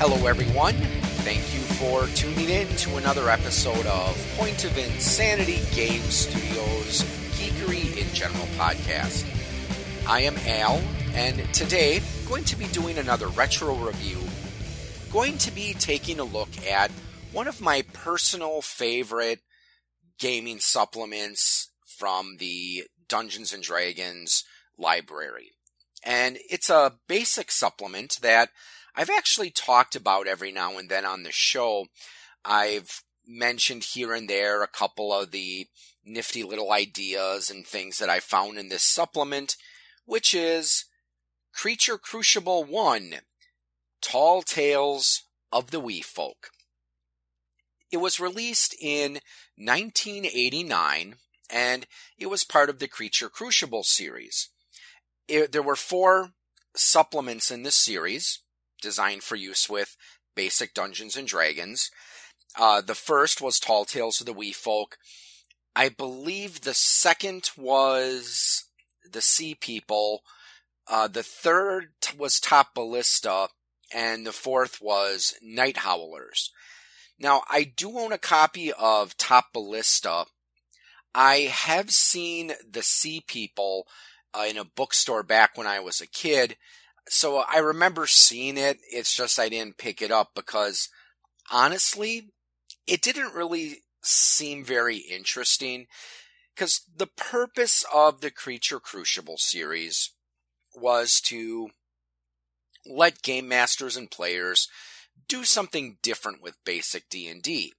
Hello, everyone. Thank you for tuning in to another episode of Point of Insanity Game Studios Geekery in General podcast. I am Al, and today I'm going to be doing another retro review. Going to be taking a look at one of my personal favorite gaming supplements from the Dungeons and Dragons library. And it's a basic supplement that I've actually talked about every now and then on the show. I've mentioned here and there a couple of the nifty little ideas and things that I found in this supplement, which is Creature Crucible 1 Tall Tales of the Wee Folk. It was released in 1989 and it was part of the Creature Crucible series. It, there were four supplements in this series designed for use with basic Dungeons and Dragons. Uh, the first was Tall Tales of the Wee Folk. I believe the second was the Sea People. Uh, the third was Top Ballista, and the fourth was Night Howlers. Now, I do own a copy of Top Ballista. I have seen the Sea People uh, in a bookstore back when I was a kid, so I remember seeing it. It's just I didn't pick it up because honestly, it didn't really seem very interesting. Because the purpose of the Creature Crucible series was to let game masters and players do something different with basic D&D.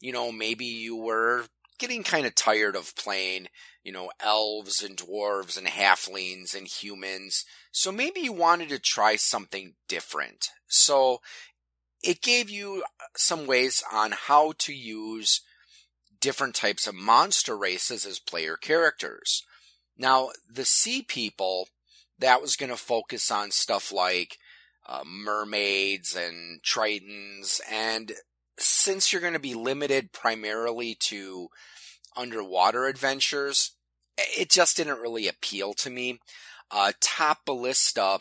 You know, maybe you were getting kind of tired of playing, you know, elves and dwarves and halflings and humans. So maybe you wanted to try something different. So it gave you uh, some ways on how to use different types of monster races as player characters. Now, the sea people, that was going to focus on stuff like uh, mermaids and tritons. And since you're going to be limited primarily to underwater adventures, it just didn't really appeal to me. Uh, Top Ballista,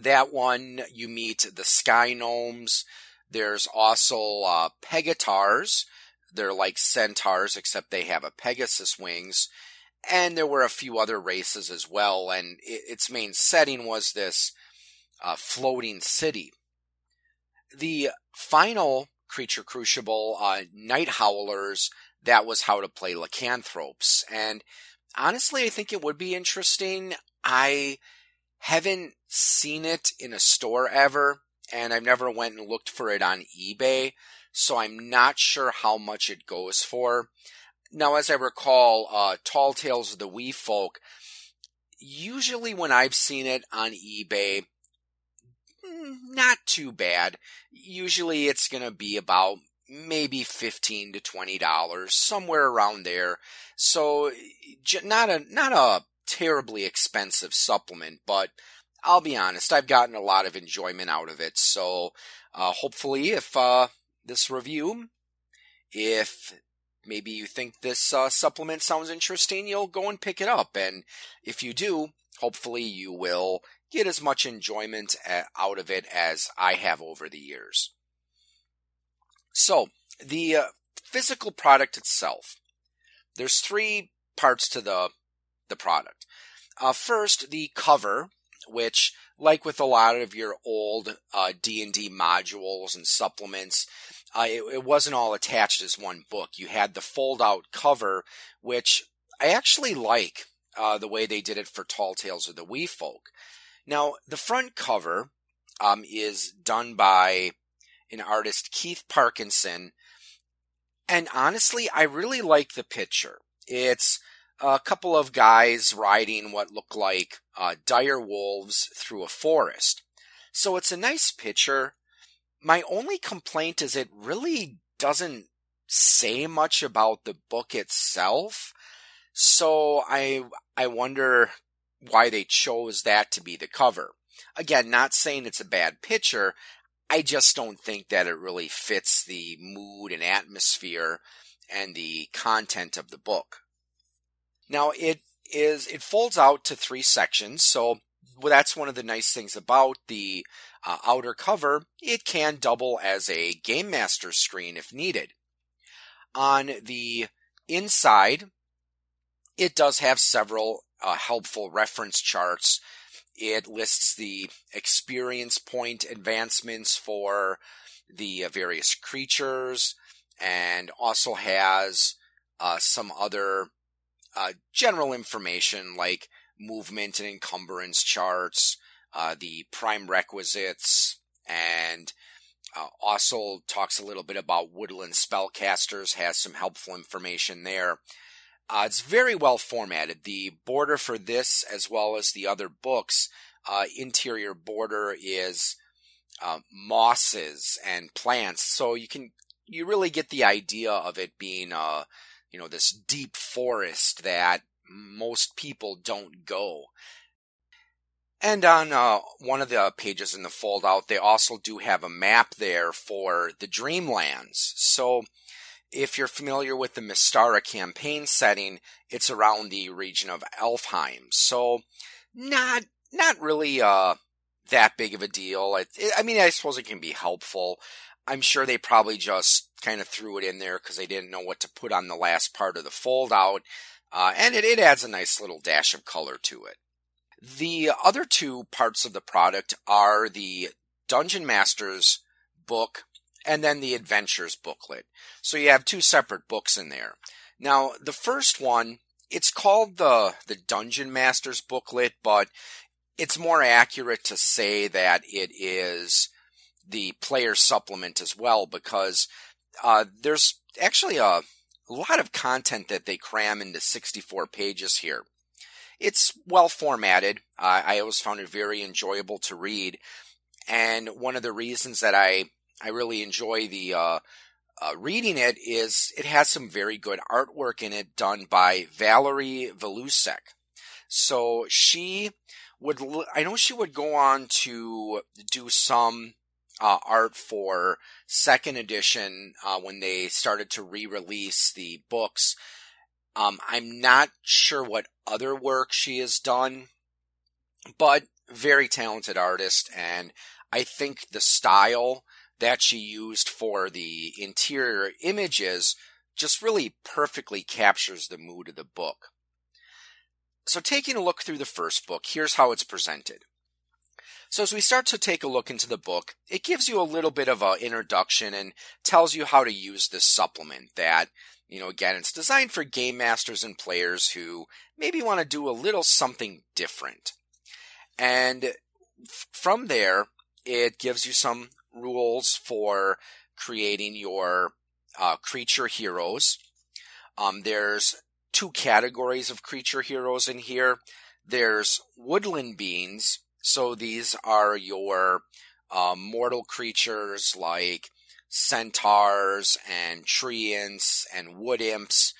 that one you meet the Sky Gnomes. There's also uh, Pegataurs. They're like centaurs, except they have a Pegasus wings. And there were a few other races as well. And it, its main setting was this uh, floating city. The final creature crucible, uh, Night Howlers, that was how to play lycanthropes. And honestly, I think it would be interesting. I haven't seen it in a store ever, and I've never went and looked for it on eBay, so I'm not sure how much it goes for. Now, as I recall, uh, Tall Tales of the Wee Folk, usually when I've seen it on eBay, too bad. Usually it's going to be about maybe 15 to 20 dollars somewhere around there. So not a not a terribly expensive supplement but i'll be honest i've gotten a lot of enjoyment out of it. So uh, hopefully if uh, this review if maybe you think this uh, supplement sounds interesting you'll go and pick it up. And if you do hopefully you will get as much enjoyment uh, out of it as i have over the years so, the uh, physical product itself, there's three parts to the the product. Uh, first, the cover, which, like with a lot of your old uh, D&D modules and supplements, uh, it, it, wasn't all attached as one book. You had the fold-out cover, which I actually like uh, the way they did it for Tall Tales of the Wee Folk. Now, the front cover um, is done by an artist, Keith Parkinson. And honestly, I really like the picture. It's a couple of guys riding what look like uh, dire wolves through a forest. So it's a nice picture. My only complaint is it really doesn't say much about the book itself. So I I wonder why they chose that to be the cover. Again, not saying it's a bad picture. I just don't think that it really fits the mood and atmosphere and the content of the book. Now it is it folds out to three sections, so well, that's one of the nice things about the uh, outer cover. It can double as a Game Master screen if needed. On the inside, it does have several uh, helpful reference charts. It lists the experience point advancements for the uh, various creatures and also has uh, some other uh, general information like movement and encumbrance charts, uh, the prime requisites, and uh, also talks a little bit about woodland spellcasters, has some helpful information there. Uh, it's very well formatted. The border for this, as well as the other books, uh, interior border is uh, mosses and plants, so you can you really get the idea of it being uh you know this deep forest that most people don't go. And on uh, one of the pages in the fold out, they also do have a map there for the Dreamlands. So if you're familiar with the Mystara campaign setting, it's around the region of Alfheim. So not not really uh, that big of a deal. It, I mean, I suppose it can be helpful. I'm sure they probably just kind of threw it in there because they didn't know what to put on the last part of the fold out. Uh, and it, it adds a nice little dash of color to it. The other two parts of the product are the Dungeon Masters book and then the Adventures booklet. So you have two separate books in there. Now, the first one, it's called the, the Dungeon Masters booklet, but it's more accurate to say that it is the player supplement as well because uh, there's actually a, a lot of content that they cram into 64 pages here. It's well formatted. Uh, I always found it very enjoyable to read. And one of the reasons that I, I really enjoy the uh, uh, reading it is it has some very good artwork in it done by Valerie Valusek. So she would, I know she would go on to do some uh, art for second edition uh, when they started to re-release the books. Um, I'm not sure what other work she has done, but very talented artist, and I think the style that she used for the interior images just really perfectly captures the mood of the book. So taking a look through the first book, here's how it's presented. So as we start to take a look into the book, it gives you a little bit of an introduction and tells you how to use this supplement that, you know, again, it's designed for game masters and players who maybe want to do a little something different. And from there, it gives you some rules for creating your uh, creature heroes. Um, there's two categories of creature heroes in here. There's woodland beings, so these are your um, mortal creatures like centaurs and tree treants and wood imps.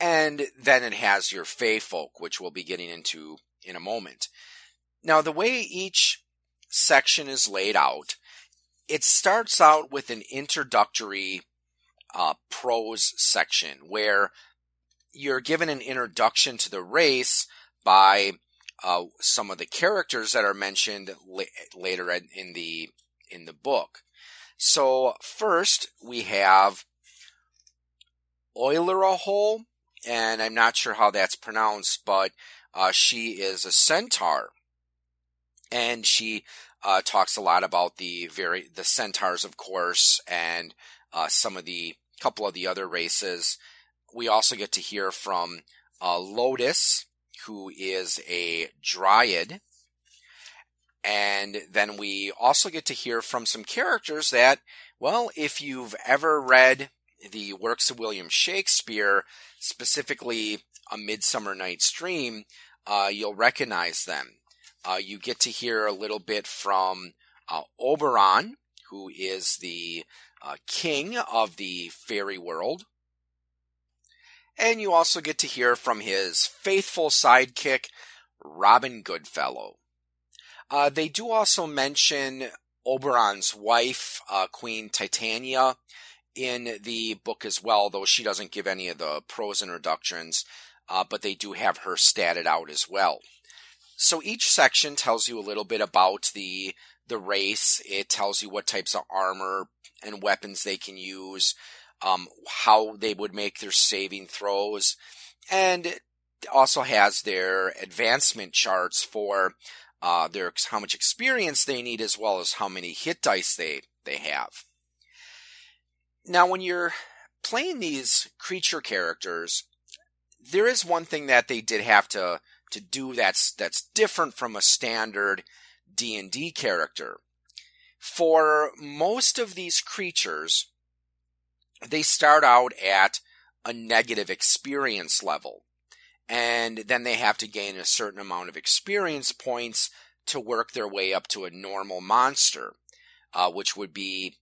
And then it has your fey folk, which we'll be getting into in a moment. Now, the way each section is laid out, it starts out with an introductory uh, prose section where you're given an introduction to the race by uh, some of the characters that are mentioned la- later in the in the book. So first we have Oilerahole, and I'm not sure how that's pronounced, but uh, she is a centaur, and she uh, talks a lot about the very the centaurs, of course, and uh, some of the couple of the other races. We also get to hear from uh, Lotus, who is a dryad. And then we also get to hear from some characters that, well, if you've ever read the works of William Shakespeare, specifically A Midsummer Night's Dream, uh, you'll recognize them. Uh, you get to hear a little bit from uh, Oberon, who is the uh, king of the fairy world. And you also get to hear from his faithful sidekick, Robin Goodfellow. Uh, they do also mention Oberon's wife, uh, Queen Titania, in the book as well, though she doesn't give any of the prose introductions, uh, but they do have her statted out as well. So each section tells you a little bit about the the race. It tells you what types of armor and weapons they can use, um, how they would make their saving throws, and also has their advancement charts for uh, their how much experience they need as well as how many hit dice they they have. Now, when you're playing these creature characters, there is one thing that they did have to to do that's that's different from a standard D&D character. For most of these creatures, they start out at a negative experience level. And then they have to gain a certain amount of experience points to work their way up to a normal monster, uh, which would be,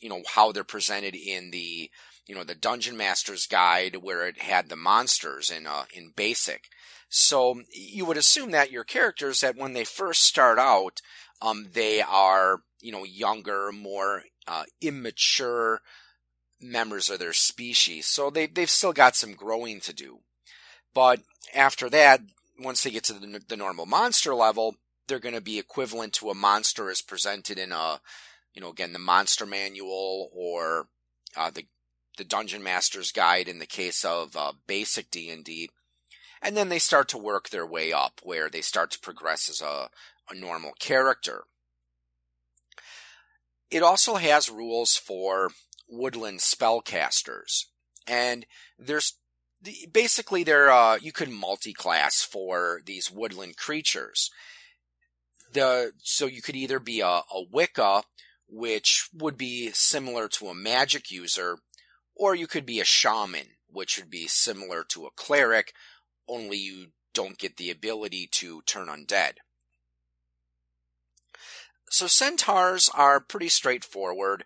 you know, how they're presented in the, you know, the Dungeon Master's Guide where it had the monsters in, uh, in basic. So you would assume that your characters that when they first start out, um, they are, you know, younger, more, uh, immature members of their species. So they, they've still got some growing to do. But after that, once they get to the, the normal monster level, they're going to be equivalent to a monster as presented in a, you know, again, the monster manual or, uh, the, the dungeon master's guide in the case of, uh, basic D&D and then they start to work their way up where they start to progress as a, a normal character. It also has rules for woodland spellcasters, and there's basically there uh, you could multi-class for these woodland creatures. The so you could either be a, a Wicca, which would be similar to a magic user, or you could be a shaman, which would be similar to a cleric, only you don't get the ability to turn undead. So centaurs are pretty straightforward.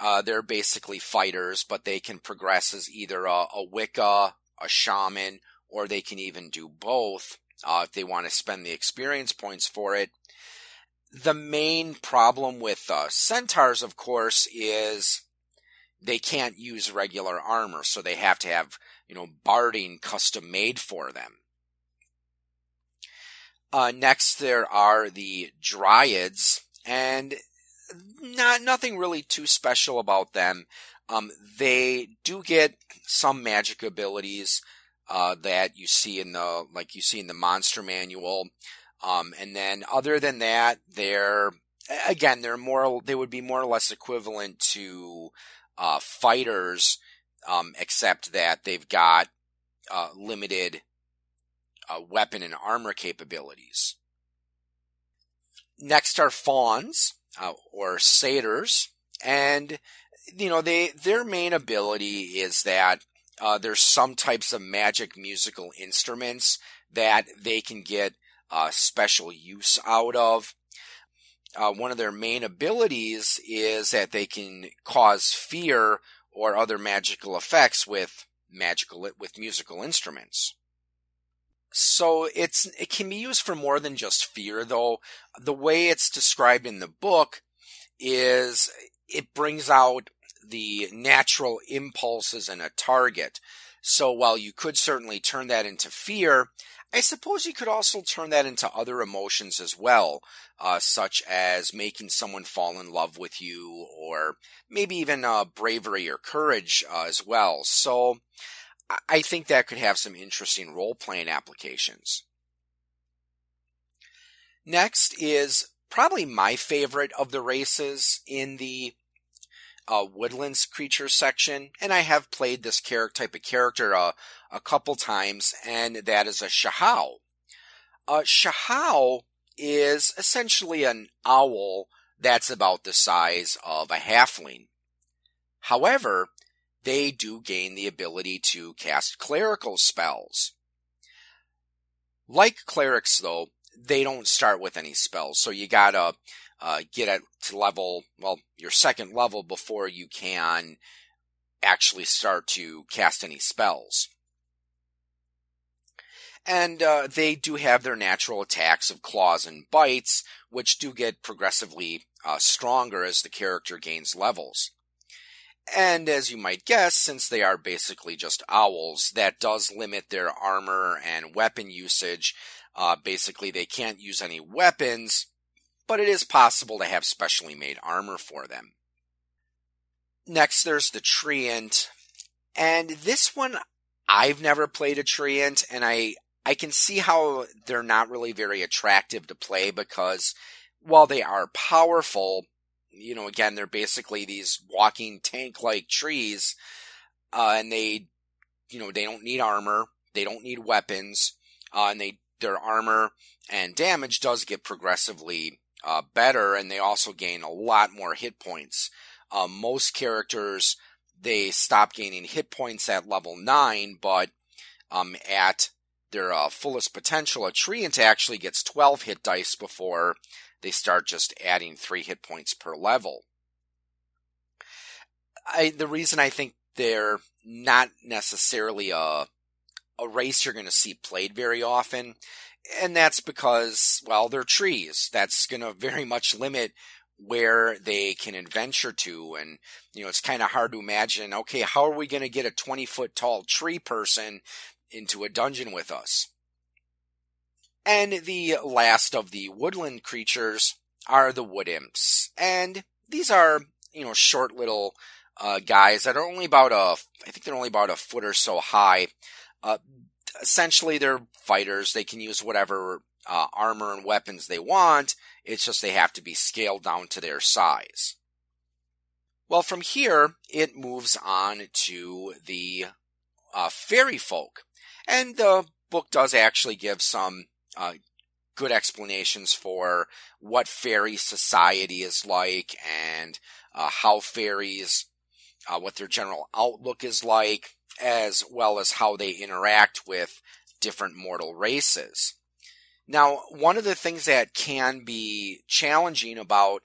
Uh, they're basically fighters, but they can progress as either a, a Wicca, a shaman, or they can even do both uh, if they want to spend the experience points for it. The main problem with uh, centaurs, of course, is they can't use regular armor, so they have to have you know, barding custom made for them. Uh, next, there are the Dryads, and not nothing really too special about them. Um, they do get some magic abilities uh, that you see in the like you see in the monster manual, um, and then other than that, they're again they're more they would be more or less equivalent to uh, fighters um, except that they've got uh, limited uh, weapon and armor capabilities. Next are fauns uh, or satyrs, and you know they their main ability is that uh, there's some types of magic musical instruments that they can get uh, special use out of. Uh, one of their main abilities is that they can cause fear or other magical effects with magical with musical instruments. So it's it can be used for more than just fear though. The way it's described in the book is it brings out the natural impulses in a target. So while you could certainly turn that into fear, I suppose you could also turn that into other emotions as well, uh, such as making someone fall in love with you, or maybe even uh, bravery or courage uh, as well. So I think that could have some interesting role playing applications. Next is probably my favorite of the races in the uh, woodlands creature section, and I have played this character type of character uh, a couple times, and that is a Hsiao. A Hsiao is essentially an owl that's about the size of a halfling. However, they do gain the ability to cast clerical spells. Like clerics, though, they don't start with any spells, so you gotta uh, get at to level, well, your second level before you can actually start to cast any spells. And uh, they do have their natural attacks of claws and bites, which do get progressively uh, stronger as the character gains levels. And as you might guess, since they are basically just owls, that does limit their armor and weapon usage. Uh, basically, they can't use any weapons, but it is possible to have specially made armor for them. Next, there's the Treant. And this one, I've never played a Treant, and I, I can see how they're not really very attractive to play because while they are powerful, you know, again, they're basically these walking tank like trees, uh, and they, you know, they don't need armor, they don't need weapons, uh, and they, their armor and damage does get progressively uh, better, and they also gain a lot more hit points. Uh, most characters they stop gaining hit points at level nine, but um, at their uh, fullest potential, a Treant actually gets 12 hit dice before they start just adding three hit points per level. I, the reason I think they're not necessarily a, a race you're going to see played very often, and that's because, well, they're trees. That's going to very much limit where they can adventure to. And, you know, it's kind of hard to imagine, okay, how are we going to get a 20 foot tall tree person into a dungeon with us? And the last of the woodland creatures are the wood imps. And these are, you know, short little uh, guys that are only about a, I think they're only about a foot or so high. Uh, essentially, they're fighters. They can use whatever uh, armor and weapons they want. It's just they have to be scaled down to their size. Well, from here, it moves on to the uh, fairy folk. And the book does actually give some uh, good explanations for what fairy society is like and uh, how fairies, uh, what their general outlook is like, as well as how they interact with different mortal races. Now, one of the things that can be challenging about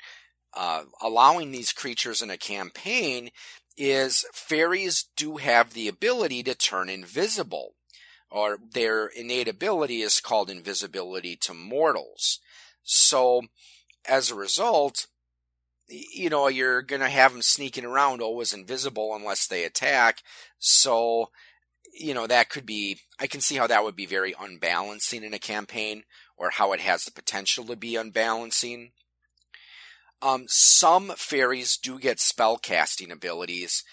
uh, allowing these creatures in a campaign is fairies do have the ability to turn invisible or their innate ability is called invisibility to mortals. So, as a result, you know, you're going to have them sneaking around always invisible unless they attack. So, you know, that could be, I can see how that would be very unbalancing in a campaign or how it has the potential to be unbalancing. Um, some fairies do get spell casting abilities.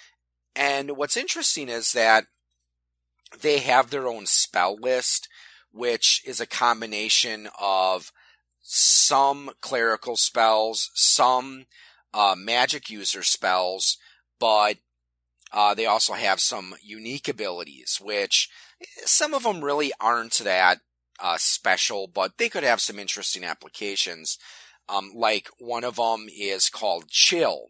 And what's interesting is that they have their own spell list, which is a combination of some clerical spells, some uh, magic user spells, but uh, they also have some unique abilities, which some of them really aren't that uh, special, but they could have some interesting applications. Um, like one of them is called Chill,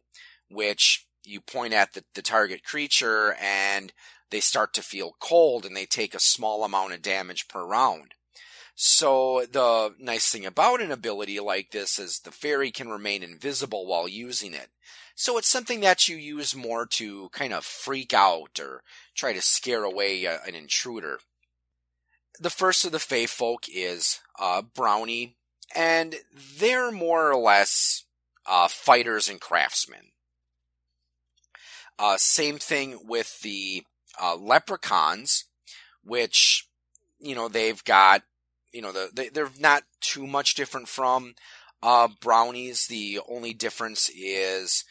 which you point at the, the target creature and they start to feel cold and they take a small amount of damage per round. So the nice thing about an ability like this is the fairy can remain invisible while using it. So it's something that you use more to kind of freak out or try to scare away a, an intruder. The first of the Fey folk is uh, Brownie, and they're more or less uh, fighters and craftsmen. Uh, same thing with the uh, leprechauns, which you know they've got you know the, they, they're not too much different from uh, brownies. The only difference is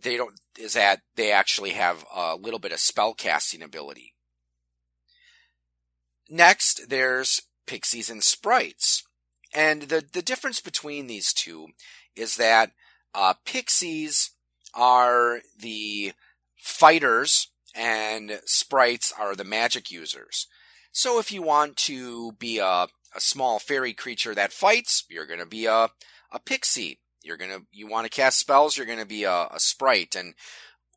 they don't is that they actually have a little bit of spell casting ability. Next, there's pixies and sprites, and the the difference between these two is that uh, pixies are the fighters and sprites are the magic users. So if you want to be a, a small fairy creature that fights, you're going to be a, a pixie. You're going to, you want to cast spells, you're going to be a, a sprite. And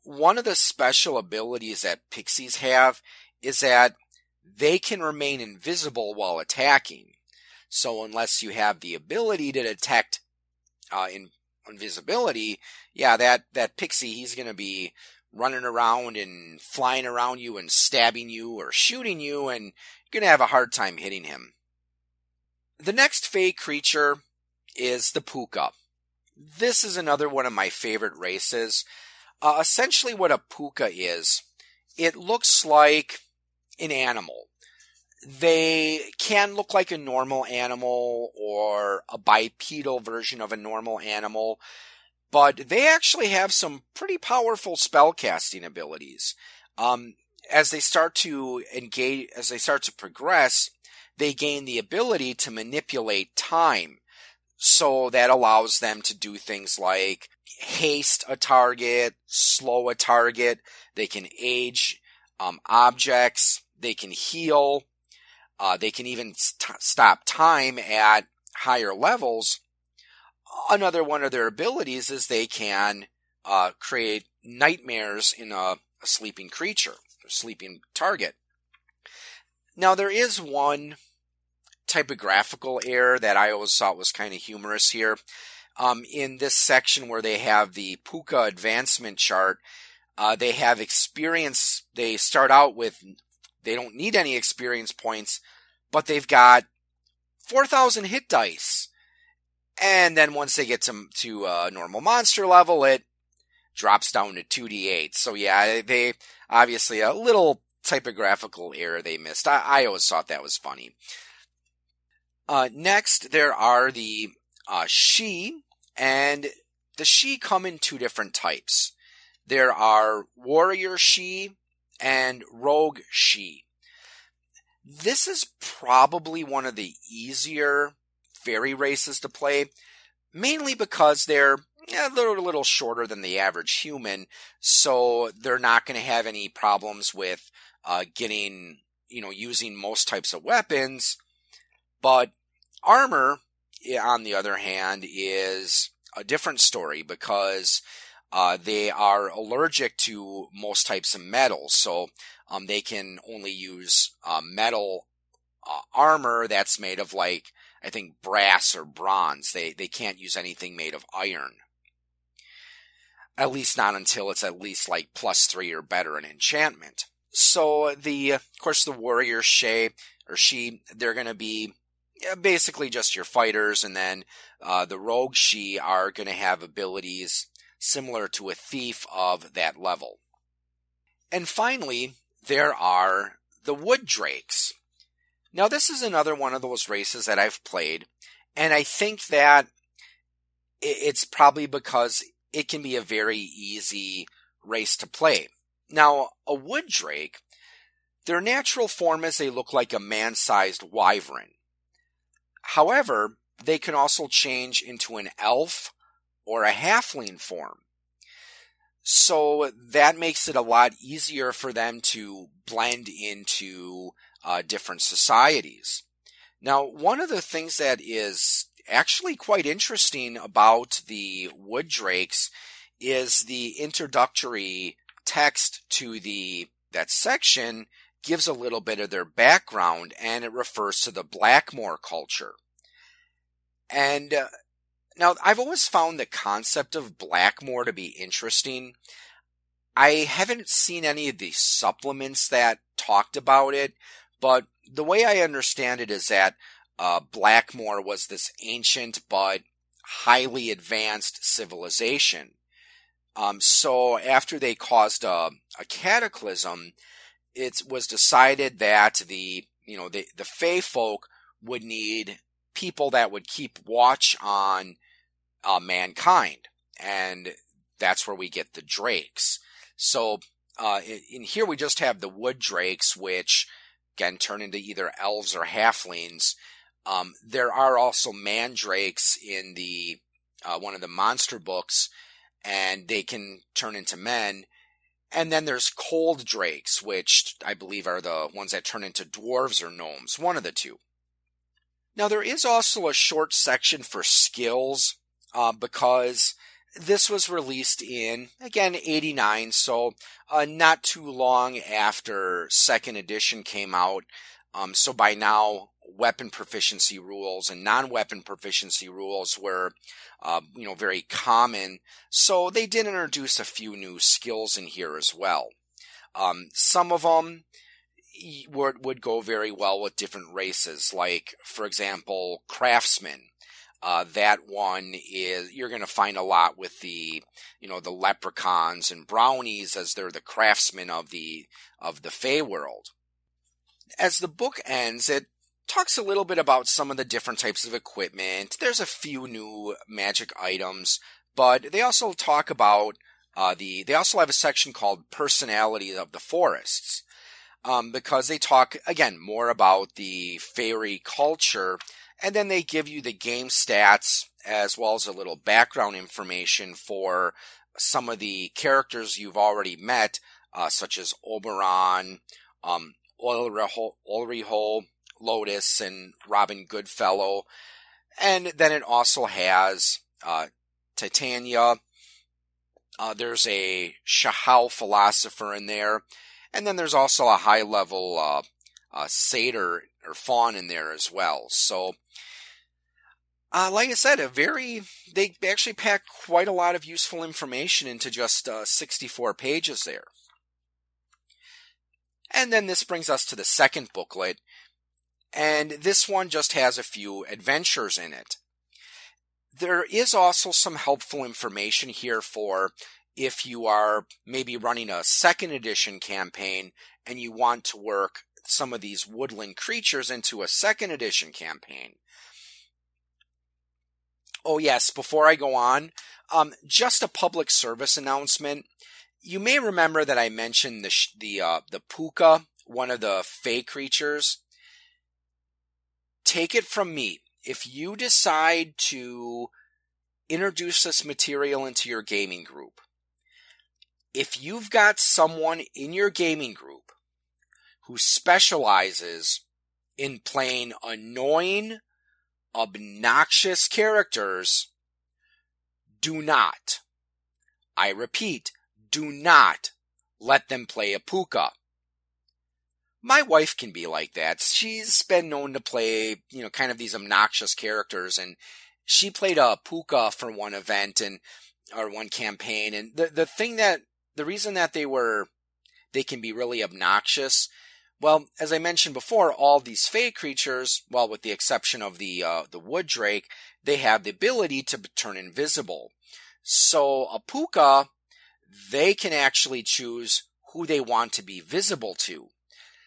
one of the special abilities that pixies have is that they can remain invisible while attacking. So unless you have the ability to detect uh, in invisibility, yeah, that that pixie he's going to be running around and flying around you and stabbing you or shooting you, and you're going to have a hard time hitting him. The next Fey creature is the Pooka. This is another one of my favorite races. Uh, essentially, what a pooka is, it looks like an animal. They can look like a normal animal or a bipedal version of a normal animal, but they actually have some pretty powerful spellcasting abilities. Um, as they start to engage, as they start to progress, they gain the ability to manipulate time. So that allows them to do things like haste a target, slow a target. They can age um, objects. They can heal. Uh, they can even st- stop time at higher levels. Another one of their abilities is they can uh, create nightmares in a, a sleeping creature, a sleeping target. Now there is one typographical error that I always thought was kind of humorous here. Um, in this section where they have the Pooka advancement chart, uh, they have experience. They start out with they don't need any experience points, but they've got four thousand hit dice. And then once they get to to uh, normal monster level, it drops down to two d eight. So yeah, they obviously a little typographical error they missed. I, I always thought that was funny. Uh, next, there are the uh, Sidhe, and the Sidhe come in two different types. There are Warrior Sidhe and Rogue Sidhe. This is probably one of the easier fairy races to play, mainly because they're a little, little shorter than the average human, so they're not going to have any problems with uh, getting, you know, using most types of weapons. But armor, on the other hand, is a different story because uh, they are allergic to most types of metals. So um, they can only use uh, metal uh, armor that's made of like I think brass or bronze. They they can't use anything made of iron. At least not until it's at least like plus three or better in enchantment. So the of course the warrior Shay or she they're to be basically just your fighters, and then uh, the rogue she are to have abilities similar to a thief of that level. And finally, there are the wood drakes. Now, this is another one of those races that I've played, and I think that it's probably because it can be a very easy race to play. Now, a wood drake, their natural form is they look like a man sized wyvern. However, they can also change into an elf or a halfling form. So that makes it a lot easier for them to blend into uh, different societies. Now, one of the things that is actually quite interesting about the wood drakes is the introductory text to the that section gives a little bit of their background and it refers to the Blackmoor culture. And uh, now I've always found the concept of Blackmoor to be interesting. I haven't seen any of the supplements that talked about it, but the way I understand it is that uh, Blackmoor was this ancient but highly advanced civilization. Um, so after they caused a, a cataclysm, it was decided that the you know the the Fey folk would need people that would keep watch on uh, mankind, and that's where we get the drakes. So uh, in here we just have the wood drakes, which again turn into either elves or halflings. Um, there are also mandrakes in the uh, one of the monster books, and they can turn into men. And then there's cold drakes, which I believe are the ones that turn into dwarves or gnomes, one of the two. Now, there is also a short section for skills uh, because this was released in, again, 89, so uh, not too long after second edition came out. Um, so by now, weapon proficiency rules and non-weapon proficiency rules were, uh, you know, very common. So they did introduce a few new skills in here as well. Um, some of them would would go very well with different races. Like, for example, craftsmen. Uh, that one is you're going to find a lot with the you know the leprechauns and brownies as they're the craftsmen of the of the Fey world. As the book ends, it talks a little bit about some of the different types of equipment. There's a few new magic items, but they also talk about uh, the. They also have a section called "Personality of the Forests," um, because they talk again more about the fairy culture, and then they give you the game stats as well as a little background information for some of the characters you've already met, uh, such as Oberon, um, Ulriho, Lotus, and Robin Goodfellow. And then it also has uh, Titania. Uh, there's a Hsiao philosopher in there. And then there's also a high level uh, uh, satyr or faun in there as well. So, uh, like I said, a very they actually pack quite a lot of useful information into just uh, 64 pages there. And then this brings us to the second booklet, and this one just has a few adventures in it. There is also some helpful information here for if you are maybe running a second edition campaign and you want to work some of these woodland creatures into a second edition campaign. Oh, yes, before I go on, um, just a public service announcement. You may remember that I mentioned the, the, uh, the pooka, one of the fey creatures. Take it from me. If you decide to introduce this material into your gaming group, if you've got someone in your gaming group who specializes in playing annoying, obnoxious characters, do not, I repeat, do not let them play a pooka. My wife can be like that. She's been known to play, you know, kind of these obnoxious characters and she played a pooka for one event and or one campaign and the the thing that the reason that they were they can be really obnoxious well, as I mentioned before, all these fey creatures, well, with the exception of the uh, the wood drake, they have the ability to turn invisible. So a pooka, they can actually choose who they want to be visible to.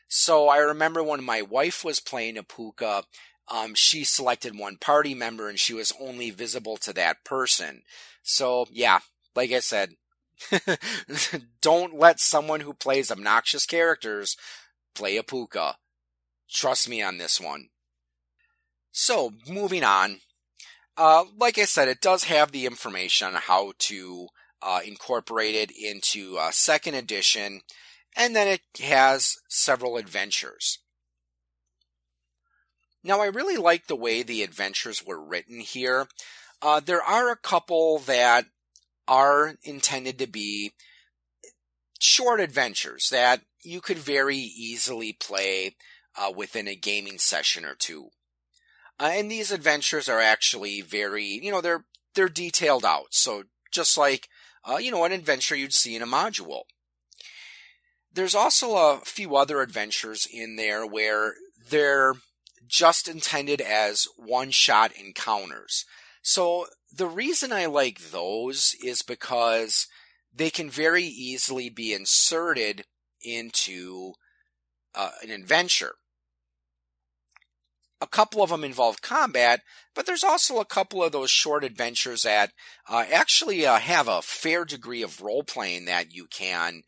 So I remember when my wife was playing a pooka, um, she selected one party member and she was only visible to that person. So yeah, like I said, Don't let someone who plays obnoxious characters play a pooka. Trust me on this one. So, moving on. Uh, like I said, it does have the information on how to uh, incorporate it into uh, second edition, and then it has several adventures. Now, I really like the way the adventures were written here. Uh, there are a couple that are intended to be short adventures that you could very easily play uh, within a gaming session or two. Uh, and these adventures are actually very, you know, they're they're detailed out. So just like, uh, you know, an adventure you'd see in a module. There's also a few other adventures in there where they're just intended as one-shot encounters. So the reason I like those is because they can very easily be inserted into uh, an adventure. A couple of them involve combat, but there's also a couple of those short adventures that uh, actually uh, have a fair degree of role playing that you can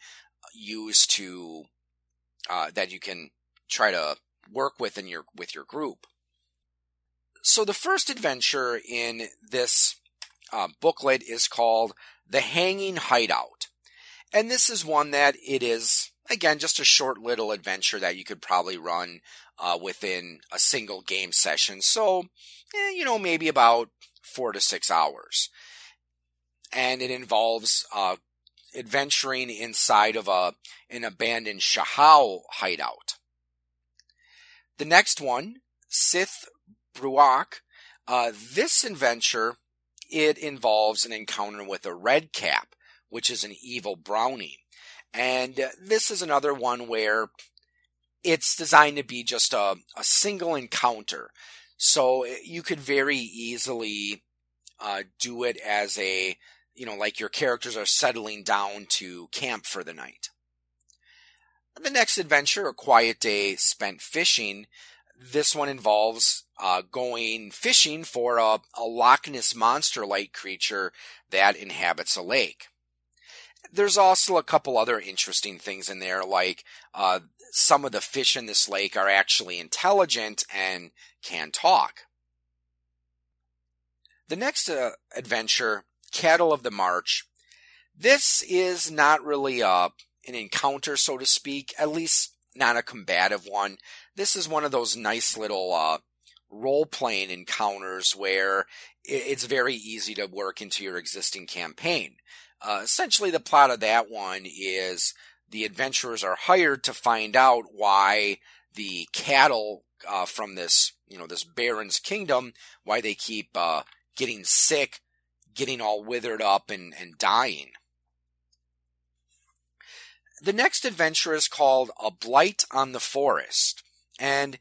use to uh, that you can try to work with in your with your group. So the first adventure in this uh, booklet is called The Hanging Hideout. And this is one that it is, again, just a short little adventure that you could probably run uh, within a single game session. So, eh, you know, maybe about four to six hours. And it involves uh, adventuring inside of a an abandoned Hsiao hideout. The next one, Sith Bruach, uh, this adventure it involves an encounter with a red cap, which is an evil brownie. And uh, this is another one where it's designed to be just a, a single encounter. So eh, you could very easily uh, do it as a, you know, like your characters are settling down to camp for the night. The next adventure, A Quiet Day Spent Fishing, this one involves uh, going fishing for a, a Loch Ness monster like creature that inhabits a lake. There's also a couple other interesting things in there, like uh, some of the fish in this lake are actually intelligent and can talk. The next uh, adventure, Cattle of the March, this is not really a, an encounter, so to speak, at least not a combative one. This is one of those nice little uh, role playing encounters where it's very easy to work into your existing campaign. Uh, essentially, the plot of that one is the adventurers are hired to find out why the cattle uh, from this, you know, this Baron's kingdom, why they keep uh, getting sick, getting all withered up, and, and dying. The next adventure is called A Blight on the Forest. And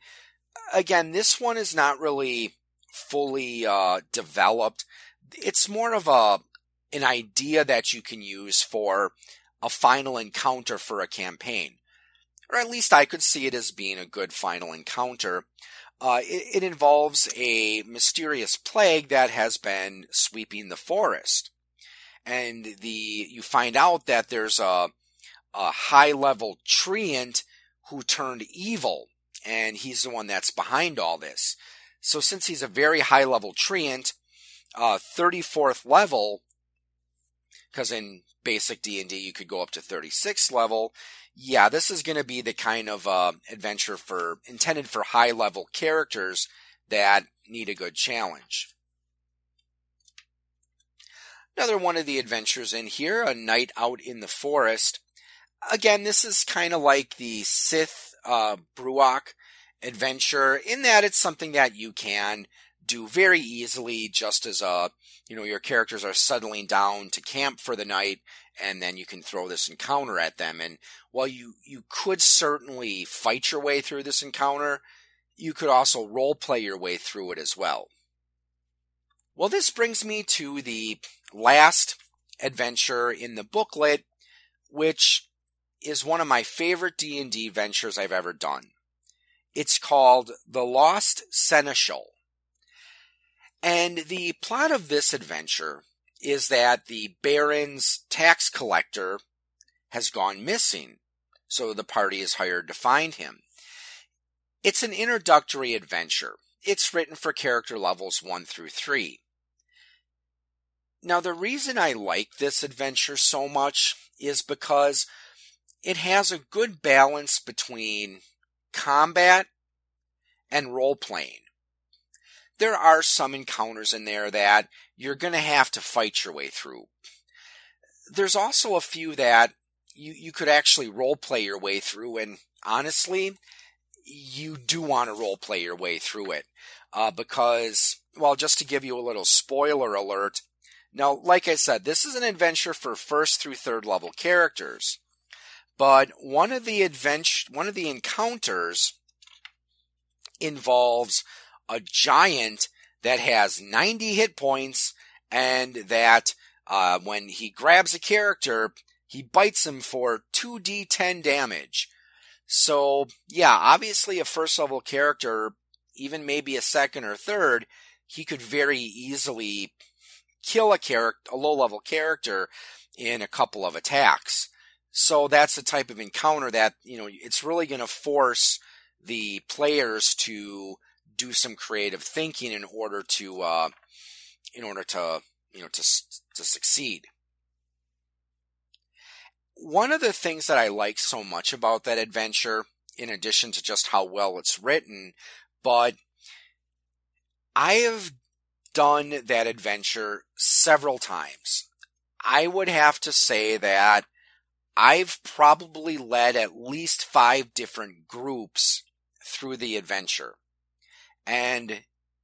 again, this one is not really fully uh, developed. It's more of a an idea that you can use for a final encounter for a campaign. Or at least I could see it as being a good final encounter. Uh, it, it involves a mysterious plague that has been sweeping the forest. And the, you find out that there's a, a high level treant who turned evil, and he's the one that's behind all this. So since he's a very high level treant, uh, 34th level, because in basic D&D you could go up to 36th level. Yeah, this is going to be the kind of uh, adventure for intended for high level characters that need a good challenge. Another one of the adventures in here, a night out in the forest. Again, this is kind of like the Sith uh, Brujah adventure in that it's something that you can do very easily just as a you know your characters are settling down to camp for the night and then you can throw this encounter at them. And while you you could certainly fight your way through this encounter you could also role play your way through it as well. Well this brings me to the last adventure in the booklet which is one of my favorite D&D ventures I've ever done it's called The Lost Seneschal and the plot of this adventure is that the Baron's tax collector has gone missing, so the party is hired to find him. It's an introductory adventure. It's written for character levels 1 through 3. Now, the reason I like this adventure so much is because it has a good balance between combat and role playing there are some encounters in there that you're going to have to fight your way through. There's also a few that you, you could actually role play your way through, and honestly, you do want to role play your way through it. Uh, because, well, just to give you a little spoiler alert, now, like I said, this is an adventure for first through third level characters. But one of the adventure, one of the encounters involves a giant that has 90 hit points and that uh, when he grabs a character, he bites him for 2d10 damage. So, yeah, obviously a first level character, even maybe a second or third, he could very easily kill a character, a low level character in a couple of attacks. So that's the type of encounter that, you know, it's really going to force the players to do some creative thinking in order to uh, in order to you know to to succeed. One of the things that I like so much about that adventure, in addition to just how well it's written, but I have done that adventure several times. I would have to say that I've probably led at least five different groups through the adventure and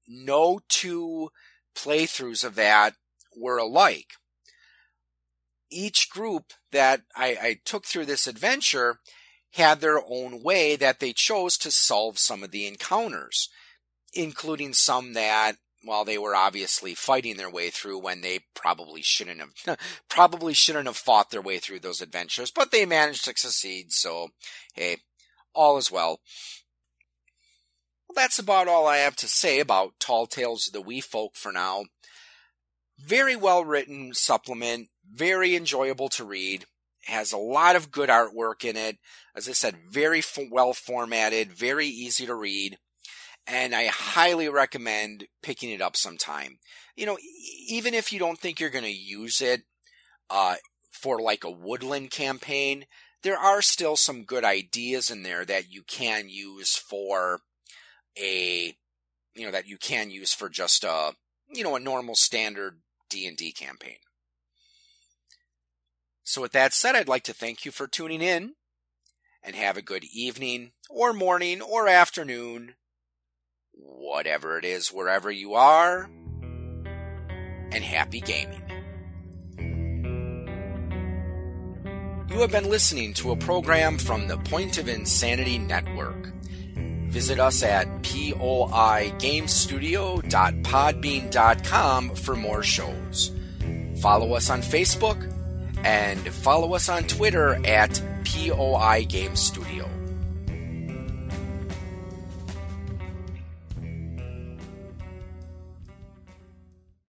no two playthroughs of that were alike. Each group that I, I, took through this adventure had their own way that they chose to solve some of the encounters. including some that well, they were obviously fighting their way through when they probably shouldn't have probably shouldn't have fought their way through those adventures, but they managed to succeed. So, hey, all is well. Well, that's about all I have to say about Tall Tales of the Wee Folk for now. Very well written supplement, very enjoyable to read, has a lot of good artwork in it. As I said, very f- well formatted, very easy to read and I highly recommend picking it up sometime. You know, even if you don't think you're going to use it uh, for like a woodland campaign, there are still some good ideas in there that you can use for a, you know, that you can use for just a, you know, a normal standard D&D campaign. So with that said, I'd like to thank you for tuning in and have a good evening or morning or afternoon whatever it is, wherever you are, and happy gaming. You have been listening to a program from the Point of Insanity Network. Visit us at poigamestudio.podbean.com for more shows. Follow us on Facebook and follow us on Twitter at POI Game Studio.